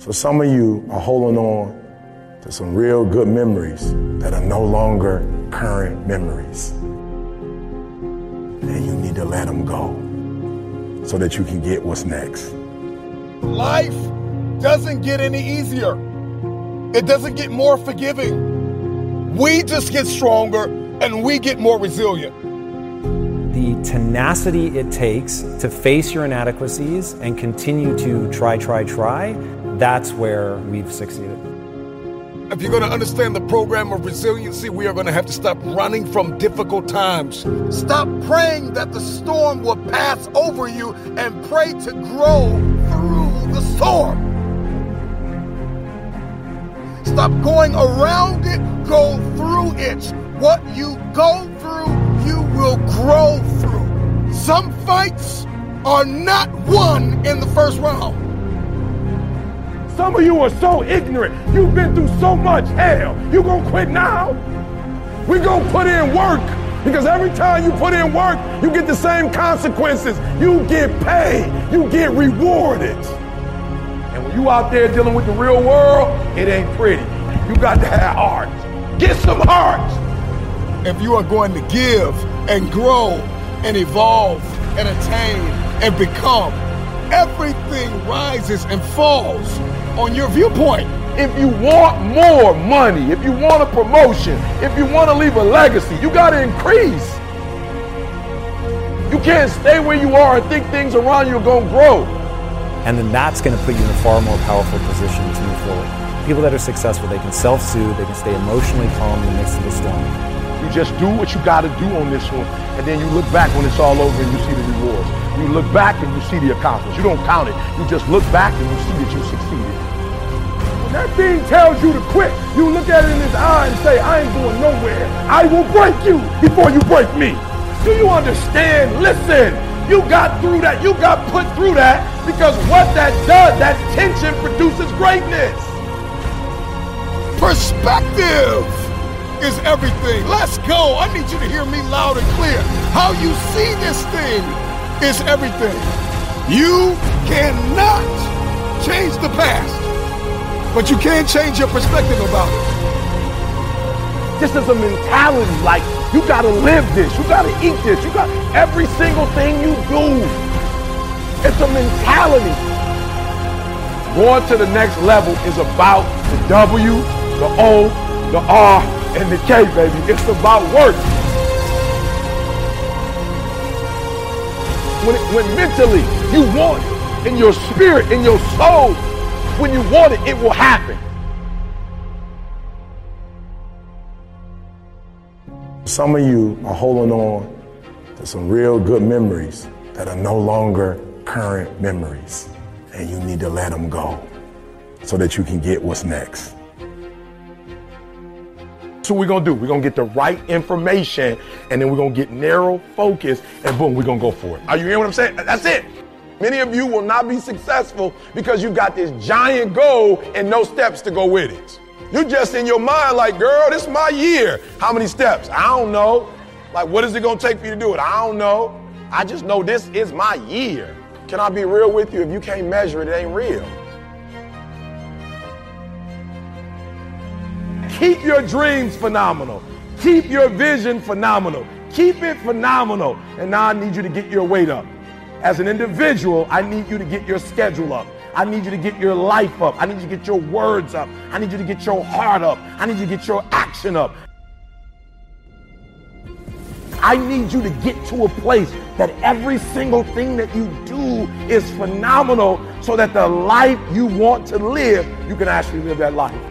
So some of you are holding on to some real good memories that are no longer current memories. And you need to let them go so that you can get what's next. Life doesn't get any easier. It doesn't get more forgiving. We just get stronger and we get more resilient. The tenacity it takes to face your inadequacies and continue to try, try, try that's where we've succeeded. If you're going to understand the program of resiliency, we are going to have to stop running from difficult times. Stop praying that the storm will pass over you and pray to grow through the storm. Stop going around it, go through it. What you go through, you will grow through. Some fights are not won in the first round. Some of you are so ignorant. You've been through so much hell. You gonna quit now? We gonna put in work because every time you put in work, you get the same consequences. You get paid. You get rewarded. And when you out there dealing with the real world, it ain't pretty. You got to have heart. Get some heart. If you are going to give and grow and evolve and attain and become, everything rises and falls on your viewpoint. If you want more money, if you want a promotion, if you want to leave a legacy, you got to increase. You can't stay where you are and think things around you are going to grow. And then that's going to put you in a far more powerful position to move forward. People that are successful, they can self-soothe, they can stay emotionally calm in the midst of the storm. You just do what you got to do on this one, and then you look back when it's all over and you see the rewards. You look back and you see the accomplishments. You don't count it. You just look back and you see that you succeeded. When that thing tells you to quit, you look at it in his eye and say, I ain't going nowhere. I will break you before you break me. Do you understand? Listen, you got through that. You got put through that because what that does, that tension produces greatness. Perspective is everything. Let's go. I need you to hear me loud and clear. How you see this thing is everything. You cannot change the past, but you can change your perspective about it. This is a mentality. Like you gotta live this. You gotta eat this. You got every single thing you do. It's a mentality. Going to the next level is about the W, the O, the R, and the K, baby. It's about work. When, it, when mentally you want it, in your spirit, in your soul, when you want it, it will happen. Some of you are holding on to some real good memories that are no longer current memories. And you need to let them go so that you can get what's next. So we're gonna do. We're gonna get the right information and then we're gonna get narrow focus and boom, we're gonna go for it. Are you hearing what I'm saying? That's it. Many of you will not be successful because you got this giant goal and no steps to go with it. You're just in your mind like, girl, this is my year. How many steps? I don't know. Like, what is it gonna take for you to do it? I don't know. I just know this is my year. Can I be real with you? If you can't measure it, it ain't real. Keep your dreams phenomenal. Keep your vision phenomenal. Keep it phenomenal. And now I need you to get your weight up. As an individual, I need you to get your schedule up. I need you to get your life up. I need you to get your words up. I need you to get your heart up. I need you to get your action up. I need you to get to a place that every single thing that you do is phenomenal so that the life you want to live, you can actually live that life.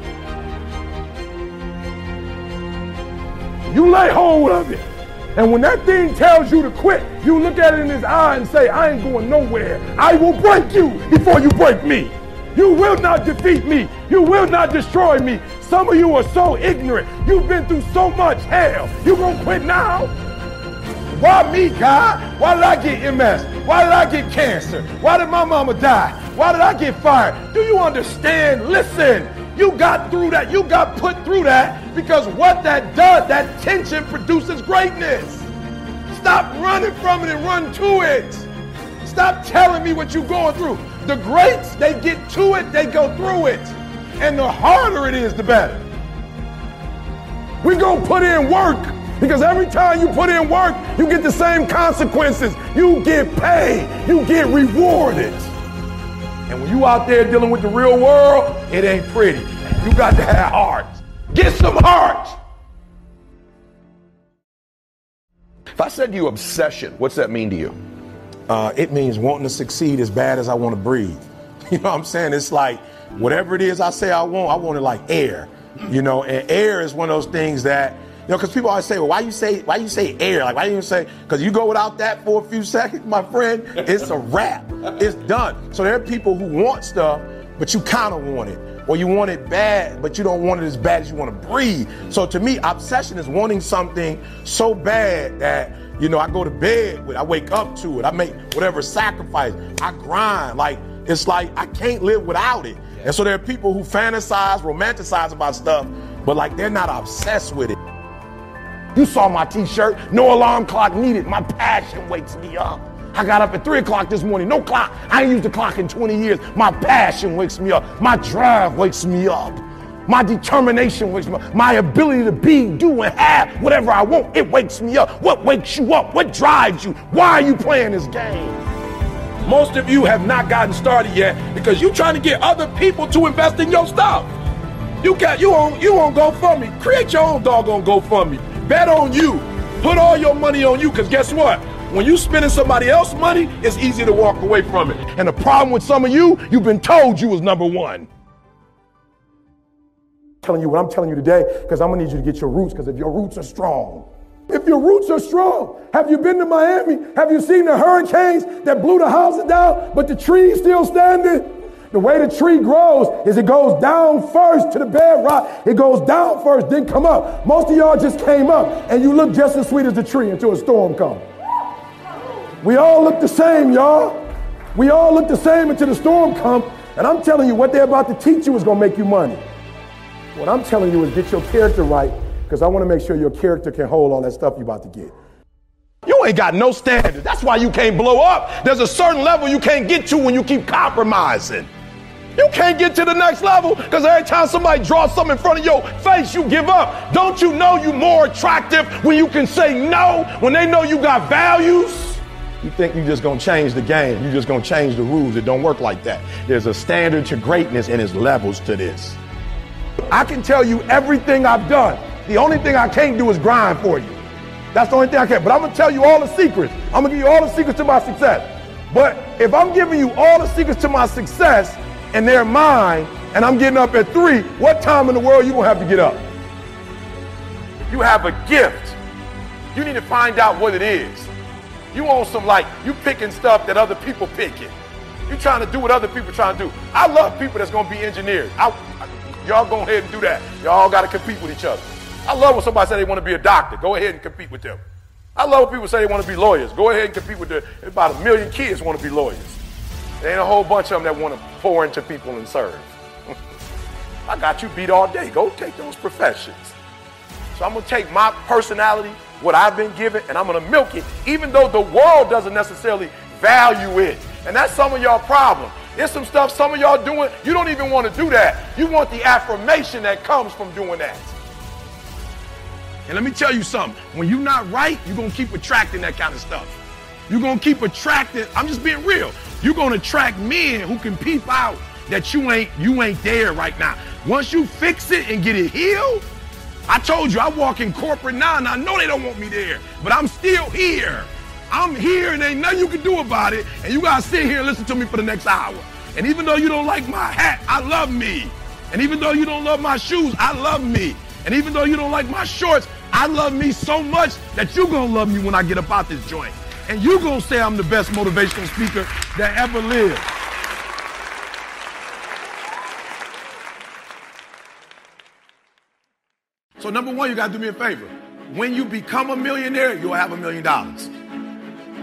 You lay hold of it. And when that thing tells you to quit, you look at it in his eye and say, I ain't going nowhere. I will break you before you break me. You will not defeat me. You will not destroy me. Some of you are so ignorant. You've been through so much hell. You gonna quit now? Why me, God? Why did I get MS? Why did I get cancer? Why did my mama die? Why did I get fired? Do you understand? Listen, you got through that. You got put through that because what that does, that tension produces greatness. Stop running from it and run to it. Stop telling me what you're going through. The greats, they get to it, they go through it. And the harder it is, the better. We're going to put in work because every time you put in work, you get the same consequences. You get paid, you get rewarded. And when you out there dealing with the real world, it ain't pretty. You got to have heart. Get some heart. If I said to you obsession, what's that mean to you? Uh, it means wanting to succeed as bad as I want to breathe. You know what I'm saying? It's like whatever it is I say I want, I want it like air. You know, and air is one of those things that you know, because people always say, well, why you say why you say air? Like why you say because you go without that for a few seconds, my friend, it's a wrap. It's done. So there are people who want stuff, but you kind of want it. Or you want it bad, but you don't want it as bad as you want to breathe. So to me, obsession is wanting something so bad that, you know, I go to bed with, I wake up to it, I make whatever sacrifice, I grind. Like, it's like I can't live without it. And so there are people who fantasize, romanticize about stuff, but like they're not obsessed with it. You saw my t-shirt, no alarm clock needed. My passion wakes me up. I got up at 3 o'clock this morning, no clock. I ain't used the clock in 20 years. My passion wakes me up. My drive wakes me up. My determination wakes me up. My ability to be, do, and have whatever I want, it wakes me up. What wakes you up? What drives you? Why are you playing this game? Most of you have not gotten started yet because you're trying to get other people to invest in your stuff. You got you on you on GoFundMe. Create your own doggone GoFundMe. Bet on you. Put all your money on you, because guess what? When you spending somebody else's money, it's easy to walk away from it. And the problem with some of you, you've been told you was number one. I'm telling you what I'm telling you today, because I'm gonna need you to get your roots, because if your roots are strong, if your roots are strong, have you been to Miami? Have you seen the hurricanes that blew the houses down, but the trees still standing? The way the tree grows is it goes down first to the bedrock. It goes down first, then come up. Most of y'all just came up and you look just as sweet as the tree until a storm comes. We all look the same, y'all. We all look the same until the storm comes. And I'm telling you, what they're about to teach you is going to make you money. What I'm telling you is get your character right because I want to make sure your character can hold all that stuff you're about to get. You ain't got no standards. That's why you can't blow up. There's a certain level you can't get to when you keep compromising. You can't get to the next level because every time somebody draws something in front of your face, you give up. Don't you know you're more attractive when you can say no, when they know you got values? You think you're just gonna change the game. You're just gonna change the rules. It don't work like that. There's a standard to greatness and there's levels to this. I can tell you everything I've done. The only thing I can't do is grind for you. That's the only thing I can. But I'm gonna tell you all the secrets. I'm gonna give you all the secrets to my success. But if I'm giving you all the secrets to my success, and they're mine, and I'm getting up at three, what time in the world you gonna have to get up? You have a gift. You need to find out what it is. You on some like you picking stuff that other people picking. You trying to do what other people trying to do. I love people that's gonna be engineers. I, y'all go ahead and do that. Y'all got to compete with each other. I love when somebody say they want to be a doctor. Go ahead and compete with them. I love when people say they want to be lawyers. Go ahead and compete with them. About a million kids want to be lawyers. There ain't a whole bunch of them that want to pour into people and serve. I got you beat all day. Go take those professions. So I'm going to take my personality, what I've been given, and I'm going to milk it, even though the world doesn't necessarily value it. And that's some of y'all problem. It's some stuff some of y'all doing, you don't even want to do that. You want the affirmation that comes from doing that. And let me tell you something. When you're not right, you're going to keep attracting that kind of stuff. You're going to keep attracting, I'm just being real. You're gonna attract men who can peep out that you ain't you ain't there right now. Once you fix it and get it healed, I told you I walk in corporate now and I know they don't want me there, but I'm still here. I'm here and ain't nothing you can do about it. And you gotta sit here and listen to me for the next hour. And even though you don't like my hat, I love me. And even though you don't love my shoes, I love me. And even though you don't like my shorts, I love me so much that you're gonna love me when I get up out this joint. And you gonna say I'm the best motivational speaker that ever lived. So number one, you gotta do me a favor. When you become a millionaire, you'll have a million dollars.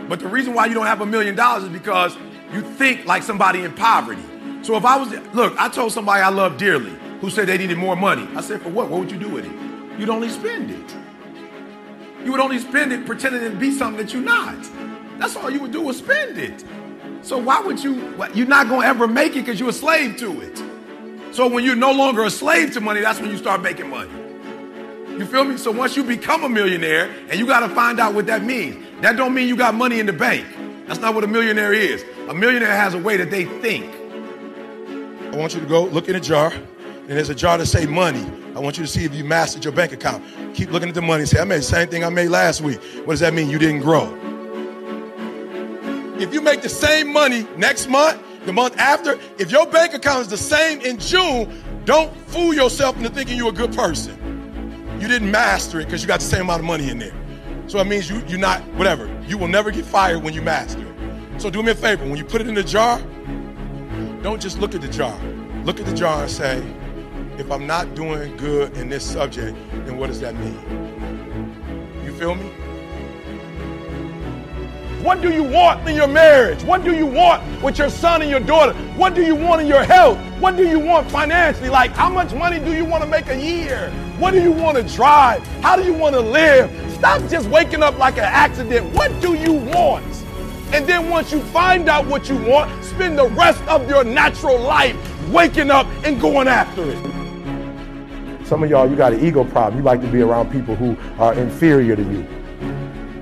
But the reason why you don't have a million dollars is because you think like somebody in poverty. So if I was, look, I told somebody I love dearly who said they needed more money. I said, for what? What would you do with it? You'd only spend it. You would only spend it pretending to be something that you're not. That's all you would do was spend it. So why would you, you're not going to ever make it because you're a slave to it. So when you're no longer a slave to money, that's when you start making money. You feel me? So once you become a millionaire, and you got to find out what that means. That don't mean you got money in the bank. That's not what a millionaire is. A millionaire has a way that they think. I want you to go look in a jar, and there's a jar to say money. I want you to see if you mastered your bank account. Keep looking at the money and say, I made the same thing I made last week. What does that mean? You didn't grow. If you make the same money next month, the month after, if your bank account is the same in June, don't fool yourself into thinking you're a good person. You didn't master it because you got the same amount of money in there. So it means you, you're not, whatever. You will never get fired when you master it. So do me a favor. When you put it in the jar, don't just look at the jar. Look at the jar and say, if I'm not doing good in this subject, then what does that mean? You feel me? What do you want in your marriage? What do you want with your son and your daughter? What do you want in your health? What do you want financially? Like, how much money do you want to make a year? What do you want to drive? How do you want to live? Stop just waking up like an accident. What do you want? And then once you find out what you want, spend the rest of your natural life waking up and going after it. Some of y'all, you got an ego problem. You like to be around people who are inferior to you.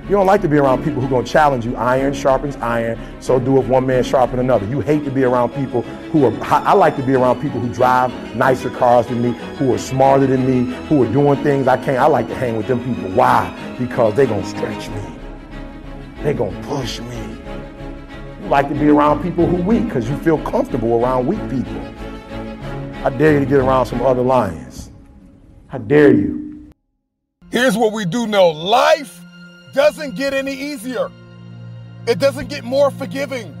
You don't like to be around people who are going to challenge you. Iron sharpens iron, so do if one man sharpen another. You hate to be around people who are, I like to be around people who drive nicer cars than me, who are smarter than me, who are doing things I can't. I like to hang with them people. Why? Because they're going to stretch me. They're going to push me. You like to be around people who weak because you feel comfortable around weak people. I dare you to get around some other lions. I dare you. Here's what we do know life doesn't get any easier, it doesn't get more forgiving.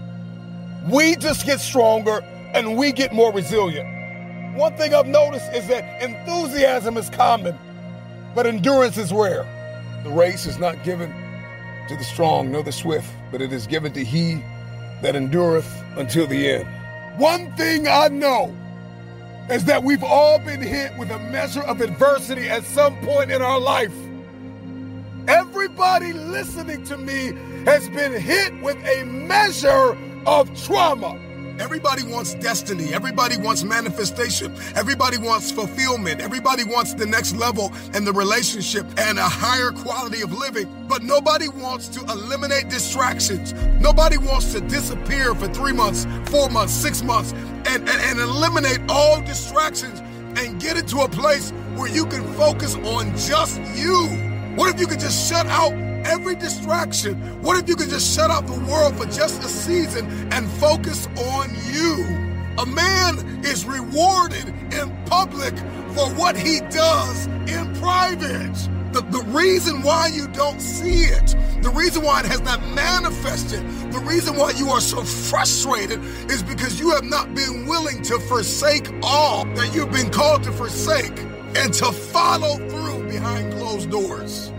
We just get stronger and we get more resilient. One thing I've noticed is that enthusiasm is common, but endurance is rare. The race is not given to the strong nor the swift, but it is given to he that endureth until the end. One thing I know is that we've all been hit with a measure of adversity at some point in our life. Everybody listening to me has been hit with a measure of trauma. Everybody wants destiny. Everybody wants manifestation. Everybody wants fulfillment. Everybody wants the next level in the relationship and a higher quality of living. But nobody wants to eliminate distractions. Nobody wants to disappear for three months, four months, six months, and, and, and eliminate all distractions and get into a place where you can focus on just you. What if you could just shut out every distraction? What if you could just shut out the world for just a season and focus on you? A man is rewarded in public for what he does in private. The, the reason why you don't see it, the reason why it has not manifested, the reason why you are so frustrated is because you have not been willing to forsake all that you've been called to forsake and to follow through behind closed doors.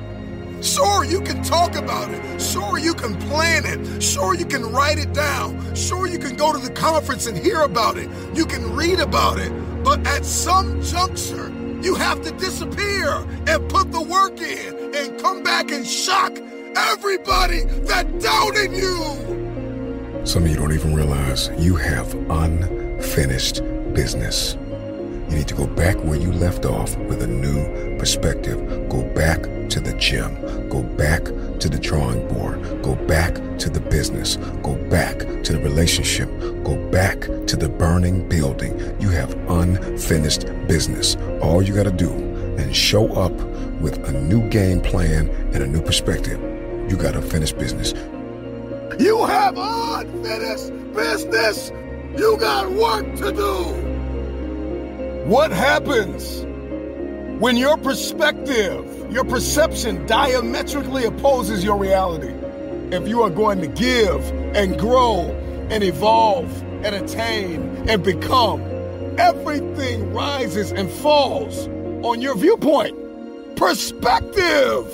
Sure, you can talk about it. Sure, you can plan it. Sure, you can write it down. Sure, you can go to the conference and hear about it. You can read about it. But at some juncture, you have to disappear and put the work in and come back and shock everybody that doubted you. Some of you don't even realize you have unfinished business. You need to go back where you left off with a new perspective. Go back to the gym. Go back to the drawing board. Go back to the business. Go back to the relationship. Go back to the burning building. You have unfinished business. All you got to do and show up with a new game plan and a new perspective. You got unfinished business. You have unfinished business. You got work to do. What happens when your perspective, your perception diametrically opposes your reality? If you are going to give and grow and evolve and attain and become, everything rises and falls on your viewpoint. Perspective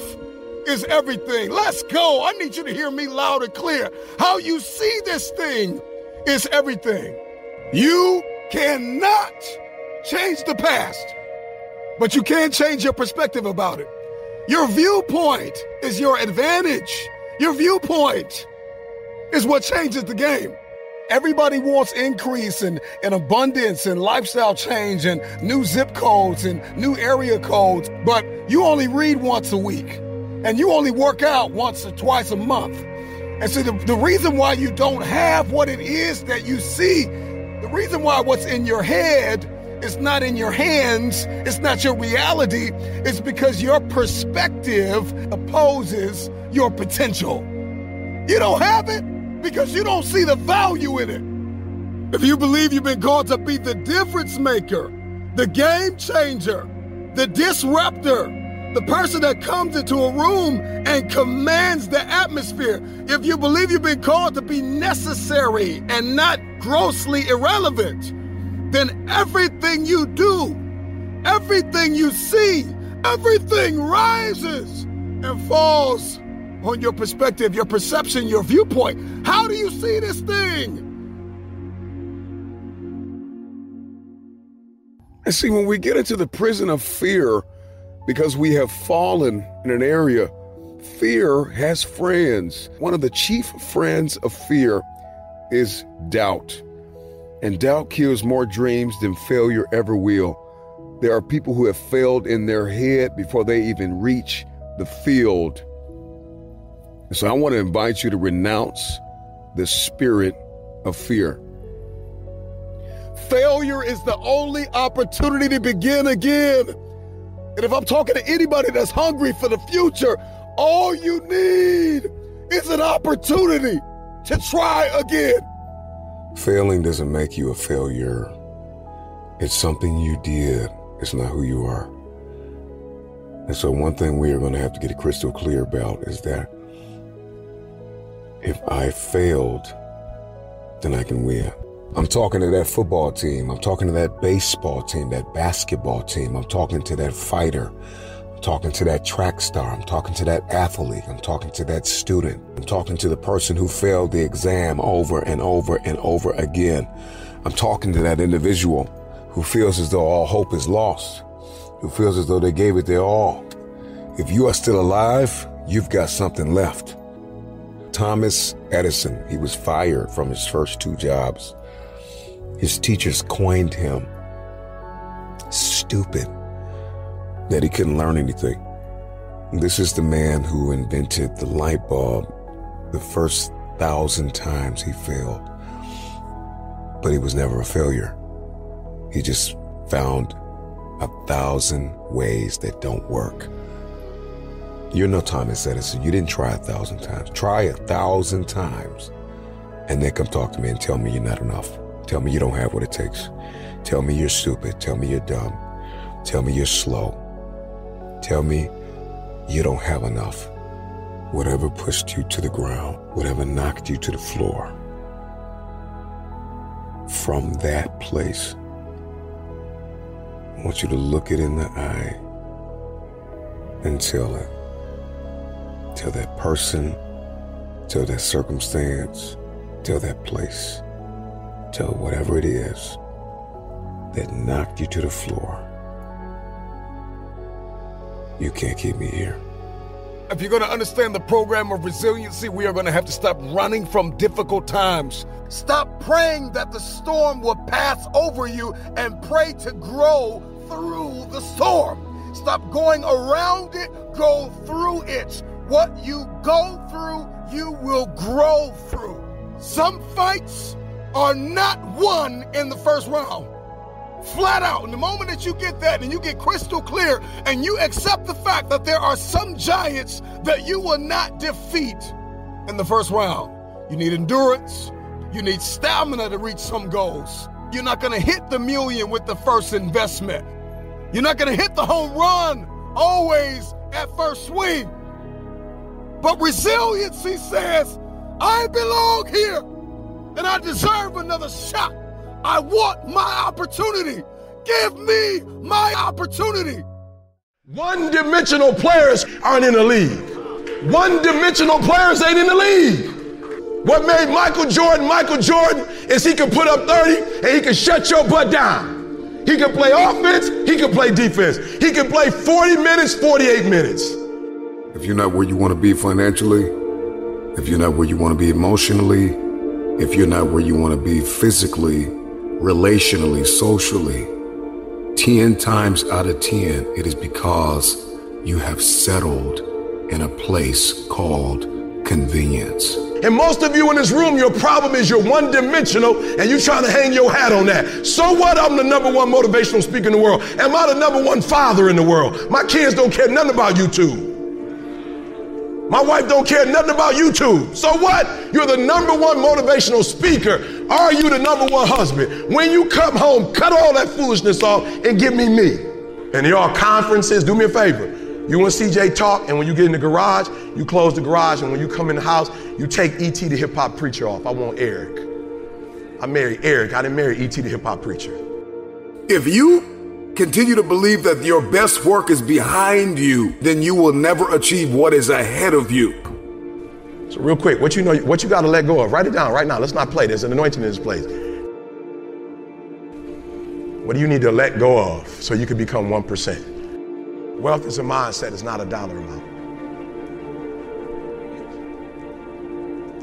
is everything. Let's go. I need you to hear me loud and clear. How you see this thing is everything. You cannot change the past, but you can't change your perspective about it. Your viewpoint is your advantage. Your viewpoint is what changes the game. Everybody wants increase and, and abundance and lifestyle change and new zip codes and new area codes, but you only read once a week and you only work out once or twice a month. And so the, the reason why you don't have what it is that you see, the reason why what's in your head is not in your hands, it's not your reality, it's because your perspective opposes your potential. You don't have it because you don't see the value in it. If you believe you've been called to be the difference maker, the game changer, the disruptor, the person that comes into a room and commands the atmosphere, if you believe you've been called to be necessary and not grossly irrelevant, then everything you do, everything you see, everything rises and falls on your perspective, your perception, your viewpoint. How do you see this thing? And see, when we get into the prison of fear, because we have fallen in an area, fear has friends. One of the chief friends of fear is doubt. And doubt kills more dreams than failure ever will. There are people who have failed in their head before they even reach the field and so I want to invite you to renounce the spirit of fear. Failure is the only opportunity to begin again. And if I'm talking to anybody that's hungry for the future, all you need is an opportunity to try again. Failing doesn't make you a failure. It's something you did. It's not who you are. And so, one thing we are going to have to get crystal clear about is that if I failed, then I can win. I'm talking to that football team. I'm talking to that baseball team, that basketball team. I'm talking to that fighter. Talking to that track star. I'm talking to that athlete. I'm talking to that student. I'm talking to the person who failed the exam over and over and over again. I'm talking to that individual who feels as though all hope is lost, who feels as though they gave it their all. If you are still alive, you've got something left. Thomas Edison, he was fired from his first two jobs. His teachers coined him stupid, that he couldn't learn anything. This is the man who invented the light bulb the first thousand times he failed. But he was never a failure. He just found a thousand ways that don't work. You're no Thomas Edison. You didn't try a thousand times. Try a thousand times. And then come talk to me and tell me you're not enough. Tell me you don't have what it takes. Tell me you're stupid. Tell me you're dumb. Tell me you're slow. Tell me you don't have enough. Whatever pushed you to the ground, whatever knocked you to the floor, from that place, I want you to look it in the eye and tell it, Tell that person, tell that circumstance, tell that place, tell whatever it is that knocked you to the floor. You can't keep me here. If you're going to understand the program of resiliency, we are going to have to stop running from difficult times. Stop praying that the storm will pass over you and pray to grow through the storm. Stop going around it, go through it. what you go through, you will grow through. Some fights are not won in the first round. Flat out. And the moment that you get that and you get crystal clear and you accept the fact that there are some giants that you will not defeat in the first round, you need endurance, you need stamina to reach some goals. You're not going to hit the million with the first investment. You're not going to hit the home run always at first swing. But resiliency says, I belong here and I deserve another shot. I want my opportunity. Give me my opportunity. One dimensional players aren't in the league. One dimensional players ain't in the league. What made Michael Jordan Michael Jordan is he could put up 30 and he could shut your butt down. He could play offense, he could play defense. He could play 40 minutes, 48 minutes. If you're not where you want to be financially, if you're not where you want to be emotionally, if you're not where you want to be physically, relationally, socially, 10 times out of 10, it is because you have settled in a place called convenience. And most of you in this room, your problem is you're one dimensional and you're trying to hang your hat on that. So what? I'm the number one motivational speaker in the world. Am I the number one father in the world? My kids don't care nothing about YouTube. My wife don't care nothing about YouTube. So what? You're the number one motivational speaker. Are you the number one husband? When you come home, cut all that foolishness off and give me me. And y'all conferences, do me a favor. You and CJ talk, and when you get in the garage, you close the garage, and when you come in the house, you take ET the hip hop preacher off. I want Eric. I married Eric. I didn't marry ET the hip hop preacher. If you continue to believe that your best work is behind you, then you will never achieve what is ahead of you. So real quick, what you know, what you got to let go of, write it down right now. Let's not play. There's an anointing in this place. What do you need to let go of so you can become 1%? Wealth is a mindset, it's not a dollar amount.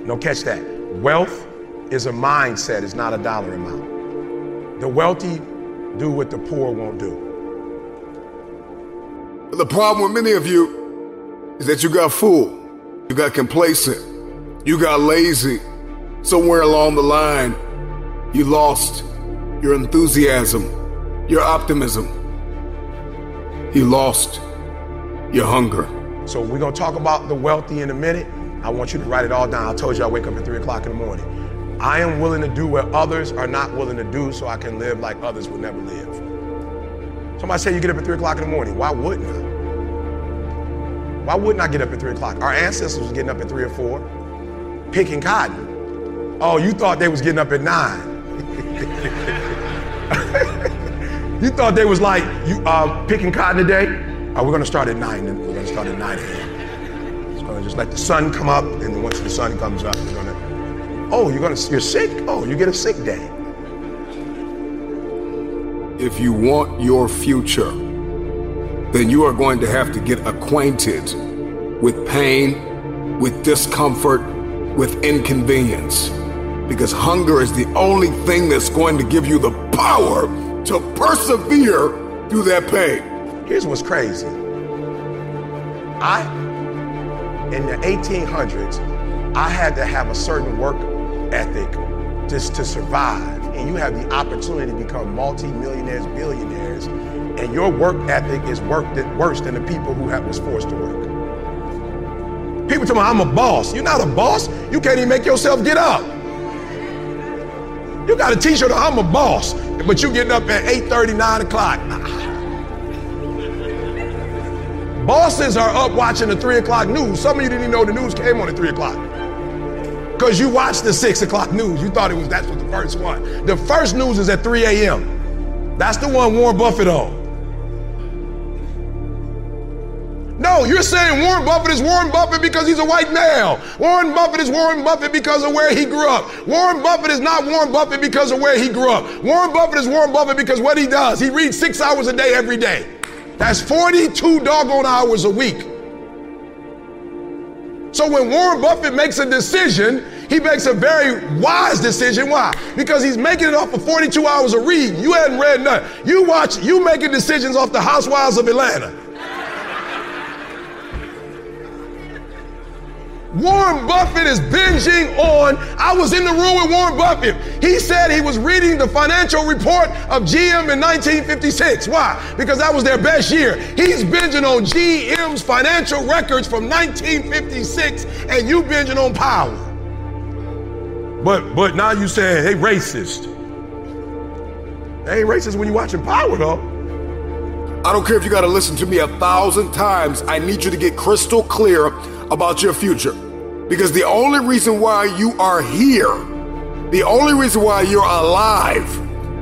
No, catch that. Wealth is a mindset, it's not a dollar amount. The wealthy do what the poor won't do. The problem with many of you is that you got fooled, you got complacent, you got lazy. Somewhere along the line, you lost your enthusiasm, your optimism. You lost your hunger. So we're gonna talk about the wealthy in a minute. I want you to write it all down. I told you I wake up at three o'clock in the morning. I am willing to do what others are not willing to do so I can live like others would never live. Somebody say you get up at 3 o'clock in the morning. Why wouldn't I? Why wouldn't I get up at 3 o'clock? Our ancestors was getting up at 3 or 4, picking cotton. Oh, you thought they was getting up at 9. you thought they was like, you uh, picking cotton today? Oh, we're gonna start at 9. We're gonna start at 9 a.m. Gonna just let the sun come up, and once the sun comes up, Oh, you're gonna you're sick? Oh, you get a sick day. If you want your future, then you are going to have to get acquainted with pain, with discomfort, with inconvenience. Because hunger is the only thing that's going to give you the power to persevere through that pain. Here's what's crazy. I, in the 1800s, I had to have a certain work ethic just to survive. And you have the opportunity to become multi-millionaires, billionaires, and your work ethic is worked worse than the people who have, was forced to work. People tell me I'm a boss. You're not a boss. You can't even make yourself get up. You got a t-shirt, I'm a boss, but you getting up at 8:30, 9 o'clock. Bosses are up watching the 3 o'clock news. Some of you didn't even know the news came on at 3 o'clock. Because you watched the six o'clock news. You thought it was that's what the first one. The first news is at 3 a.m. That's the one Warren Buffett on. No, you're saying Warren Buffett is Warren Buffett because he's a white male. Warren Buffett is Warren Buffett because of where he grew up. Warren Buffett is not Warren Buffett because of where he grew up. Warren Buffett is Warren Buffett because what he does. He reads six hours a day every day. That's 42 doggone hours a week. So when Warren Buffett makes a decision, he makes a very wise decision. Why? Because he's making it off of 42 hours of reading. You hadn't read nothing. You watch, you making decisions off the Housewives of Atlanta. Warren Buffett is binging on. I was in the room with Warren Buffett. He said he was reading the financial report of GM in 1956. Why? Because that was their best year. He's binging on GM's financial records from 1956, and you binging on power. But but now you saying, hey, racist. They ain't racist when you watching power though. I don't care if you got to listen to me a thousand times. I need you to get crystal clear about your future. Because the only reason why you are here, the only reason why you're alive,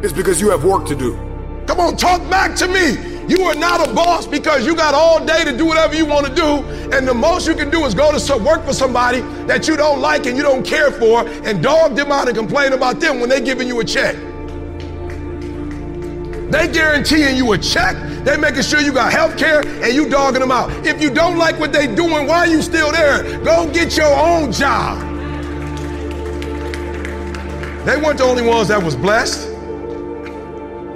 is because you have work to do. Come on, talk back to me. You are not a boss because you got all day to do whatever you want to do, and the most you can do is go to some, work for somebody that you don't like and you don't care for, and dog them out and complain about them when they're giving you a check. They guaranteeing you a check. They making sure you got health care and you dogging them out. If you don't like what they doing, why are you still there? Go get your own job. They weren't the only ones that was blessed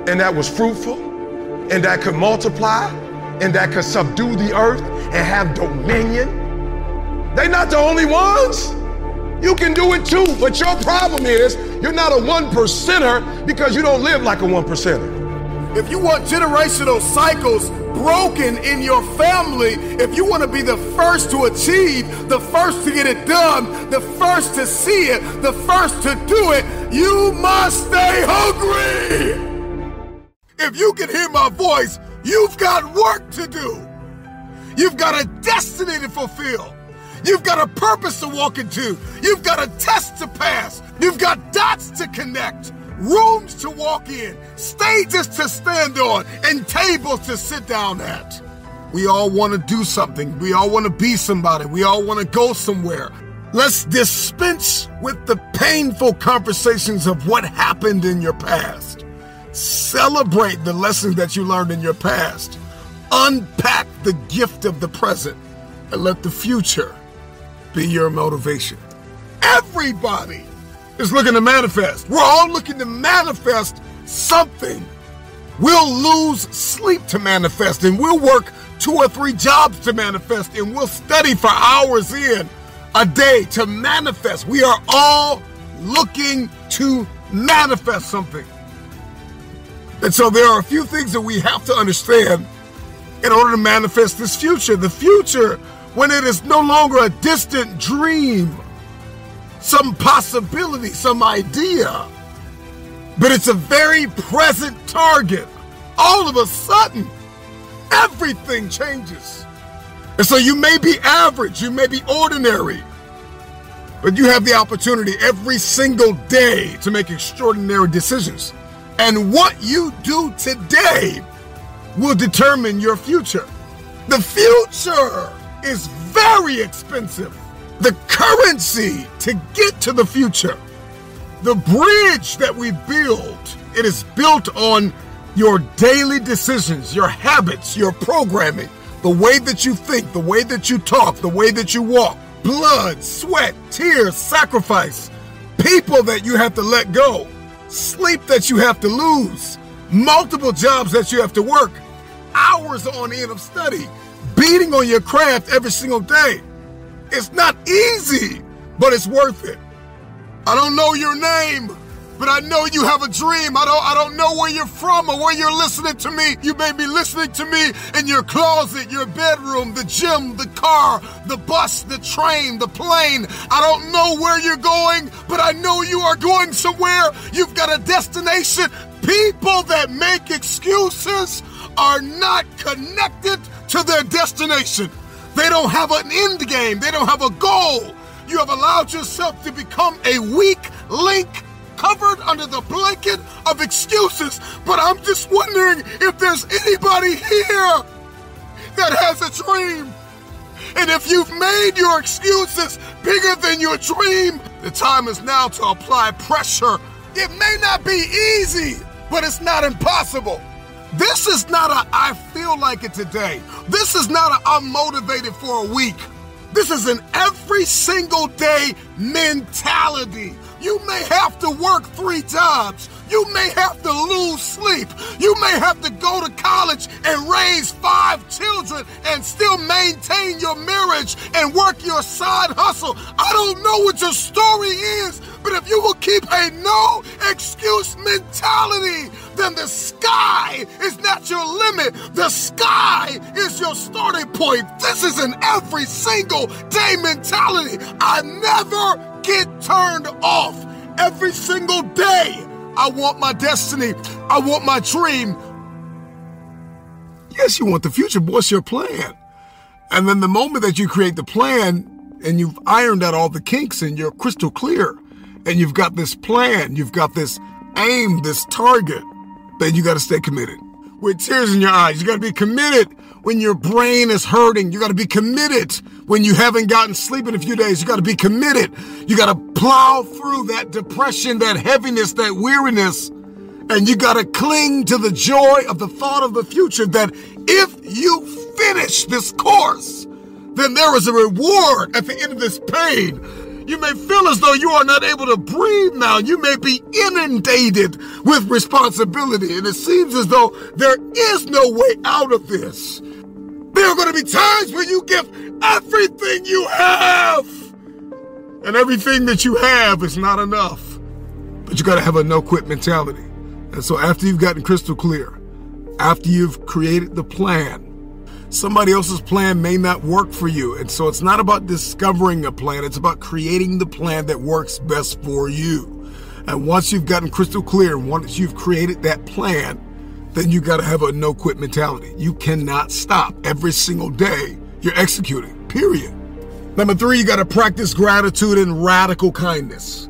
and that was fruitful and that could multiply and that could subdue the earth and have dominion. They're not the only ones. You can do it too, but your problem is you're not a one percenter because you don't live like a one percenter. If you want generational cycles broken in your family, if you want to be the first to achieve, the first to get it done, the first to see it, the first to do it, you must stay hungry. If you can hear my voice, you've got work to do. You've got a destiny to fulfill. You've got a purpose to walk into. You've got a test to pass. You've got dots to connect rooms to walk in, stages to stand on, and tables to sit down at. We all want to do something. We all want to be somebody. We all want to go somewhere. Let's dispense with the painful conversations of what happened in your past. Celebrate the lessons that you learned in your past. Unpack the gift of the present and let the future be your motivation. Everybody is looking to manifest. We're all looking to manifest something. We'll lose sleep to manifest, and we'll work two or three jobs to manifest, and we'll study for hours in a day to manifest. We are all looking to manifest something. And so there are a few things that we have to understand in order to manifest this future. The future, when it is no longer a distant dream, some possibility, some idea, but it's a very present target. All of a sudden, everything changes. And so you may be average, you may be ordinary, but you have the opportunity every single day to make extraordinary decisions. And what you do today will determine your future. The future is very expensive the currency to get to the future. The bridge that we build, it is built on your daily decisions, your habits, your programming, the way that you think, the way that you talk, the way that you walk, blood, sweat, tears, sacrifice, people that you have to let go, sleep that you have to lose, multiple jobs that you have to work, hours on end of study, beating on your craft every single day. It's not easy, but it's worth it. I don't know your name, but I know you have a dream. I don't I don't know where you're from or where you're listening to me. You may be listening to me in your closet, your bedroom, the gym, the car, the bus, the train, the plane. I don't know where you're going, but I know you are going somewhere. You've got a destination. People that make excuses are not connected to their destination. They don't have an end game, they don't have a goal. You have allowed yourself to become a weak link covered under the blanket of excuses. But I'm just wondering if there's anybody here that has a dream. And if you've made your excuses bigger than your dream, the time is now to apply pressure. It may not be easy, but it's not impossible. This is not a I feel like it today. This is not a I'm motivated for a week. This is an every single day mentality. You may have to work three jobs. You may have to lose sleep. You may have to go to college and raise five children and still maintain your marriage and work your side hustle. I don't know what your story is, but if you will keep a no excuse mentality, then the sky is not your limit. The sky is your starting point. This is an every single day mentality. I never get turned off. Every single day, I want my destiny. I want my dream. Yes, you want the future, but what's your plan? And then the moment that you create the plan and you've ironed out all the kinks and you're crystal clear and you've got this plan, you've got this aim, this target, you got to stay committed. With tears in your eyes, you got to be committed when your brain is hurting. You got to be committed when you haven't gotten sleep in a few days. You got to be committed. You got to plow through that depression, that heaviness, that weariness. And you got to cling to the joy of the thought of the future that if you finish this course, then there is a reward at the end of this pain. You may feel as though you are not able to breathe now. You may be inundated with responsibility, and it seems as though there is no way out of this. There are going to be times when you give everything you have, and everything that you have is not enough. But you got to have a no quit mentality. And so, after you've gotten crystal clear, after you've created the plan, somebody else's plan may not work for you. And so it's not about discovering a plan, it's about creating the plan that works best for you. And once you've gotten crystal clear, once you've created that plan, then you got to have a no quit mentality. You cannot stop. Every single day, you're executing, period. Number three, you got to practice gratitude and radical kindness.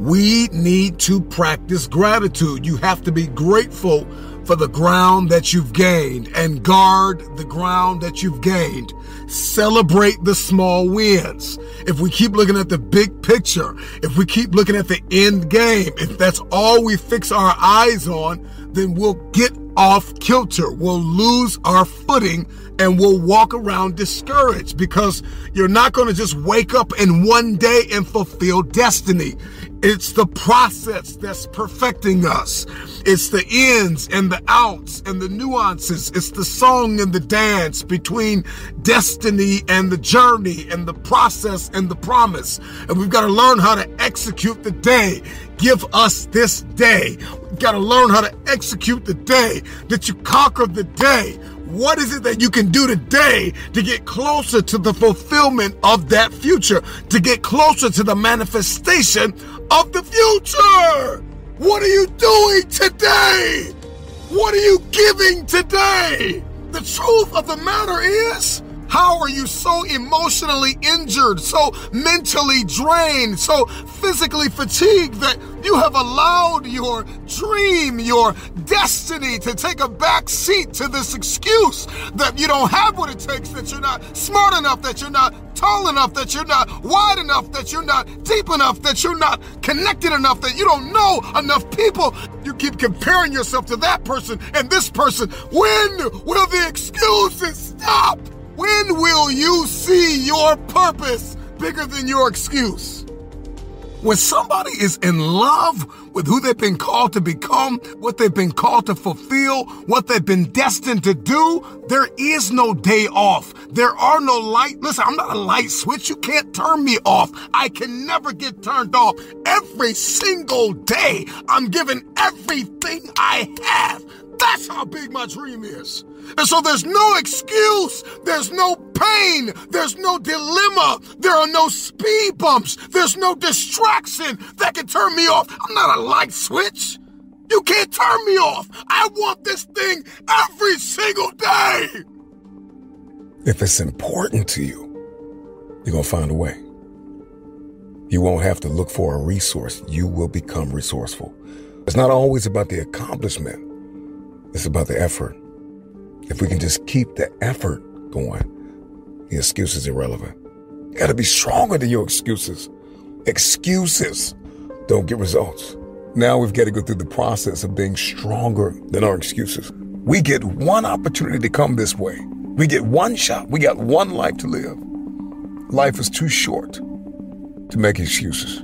We need to practice gratitude. You have to be grateful for the ground that you've gained and guard the ground that you've gained. Celebrate the small wins. If we keep looking at the big picture, if we keep looking at the end game, if that's all we fix our eyes on, then we'll get off kilter. We'll lose our footing and we'll walk around discouraged because you're not going to just wake up in one day and fulfill destiny. It's the process that's perfecting us. It's the ins and the outs and the nuances. It's the song and the dance between destiny and the journey and the process and the promise. And we've got to learn how to execute the day. Give us this day. We've got to learn how to execute the day that you conquer the day. What is it that you can do today to get closer to the fulfillment of that future, to get closer to the manifestation of the future? What are you doing today? What are you giving today? The truth of the matter is, how are you so emotionally injured, so mentally drained, so physically fatigued that you have allowed your dream, your destiny to take a back seat to this excuse that you don't have what it takes, that you're not smart enough, that you're not tall enough, that you're not wide enough, that you're not deep enough, that you're not connected enough, that you don't know enough people. You keep comparing yourself to that person and this person. When will the excuses stop? When will you see your purpose bigger than your excuse? When somebody is in love with who they've been called to become, what they've been called to fulfill, what they've been destined to do, there is no day off. There are no light. Listen, I'm not a light switch. You can't turn me off. I can never get turned off. Every single day, I'm giving everything I have. That's how big my dream is. And so there's no excuse, there's no pain, there's no dilemma, there are no speed bumps, there's no distraction that can turn me off. I'm not a light switch. You can't turn me off. I want this thing every single day. If it's important to you, you're going to find a way. You won't have to look for a resource. You will become resourceful. It's not always about the accomplishment. It's about the effort. If we can just keep the effort going, the excuse is irrelevant. You gotta be stronger than your excuses. Excuses don't get results. Now we've got to go through the process of being stronger than our excuses. We get one opportunity to come this way. We get one shot. We got one life to live. Life is too short to make excuses.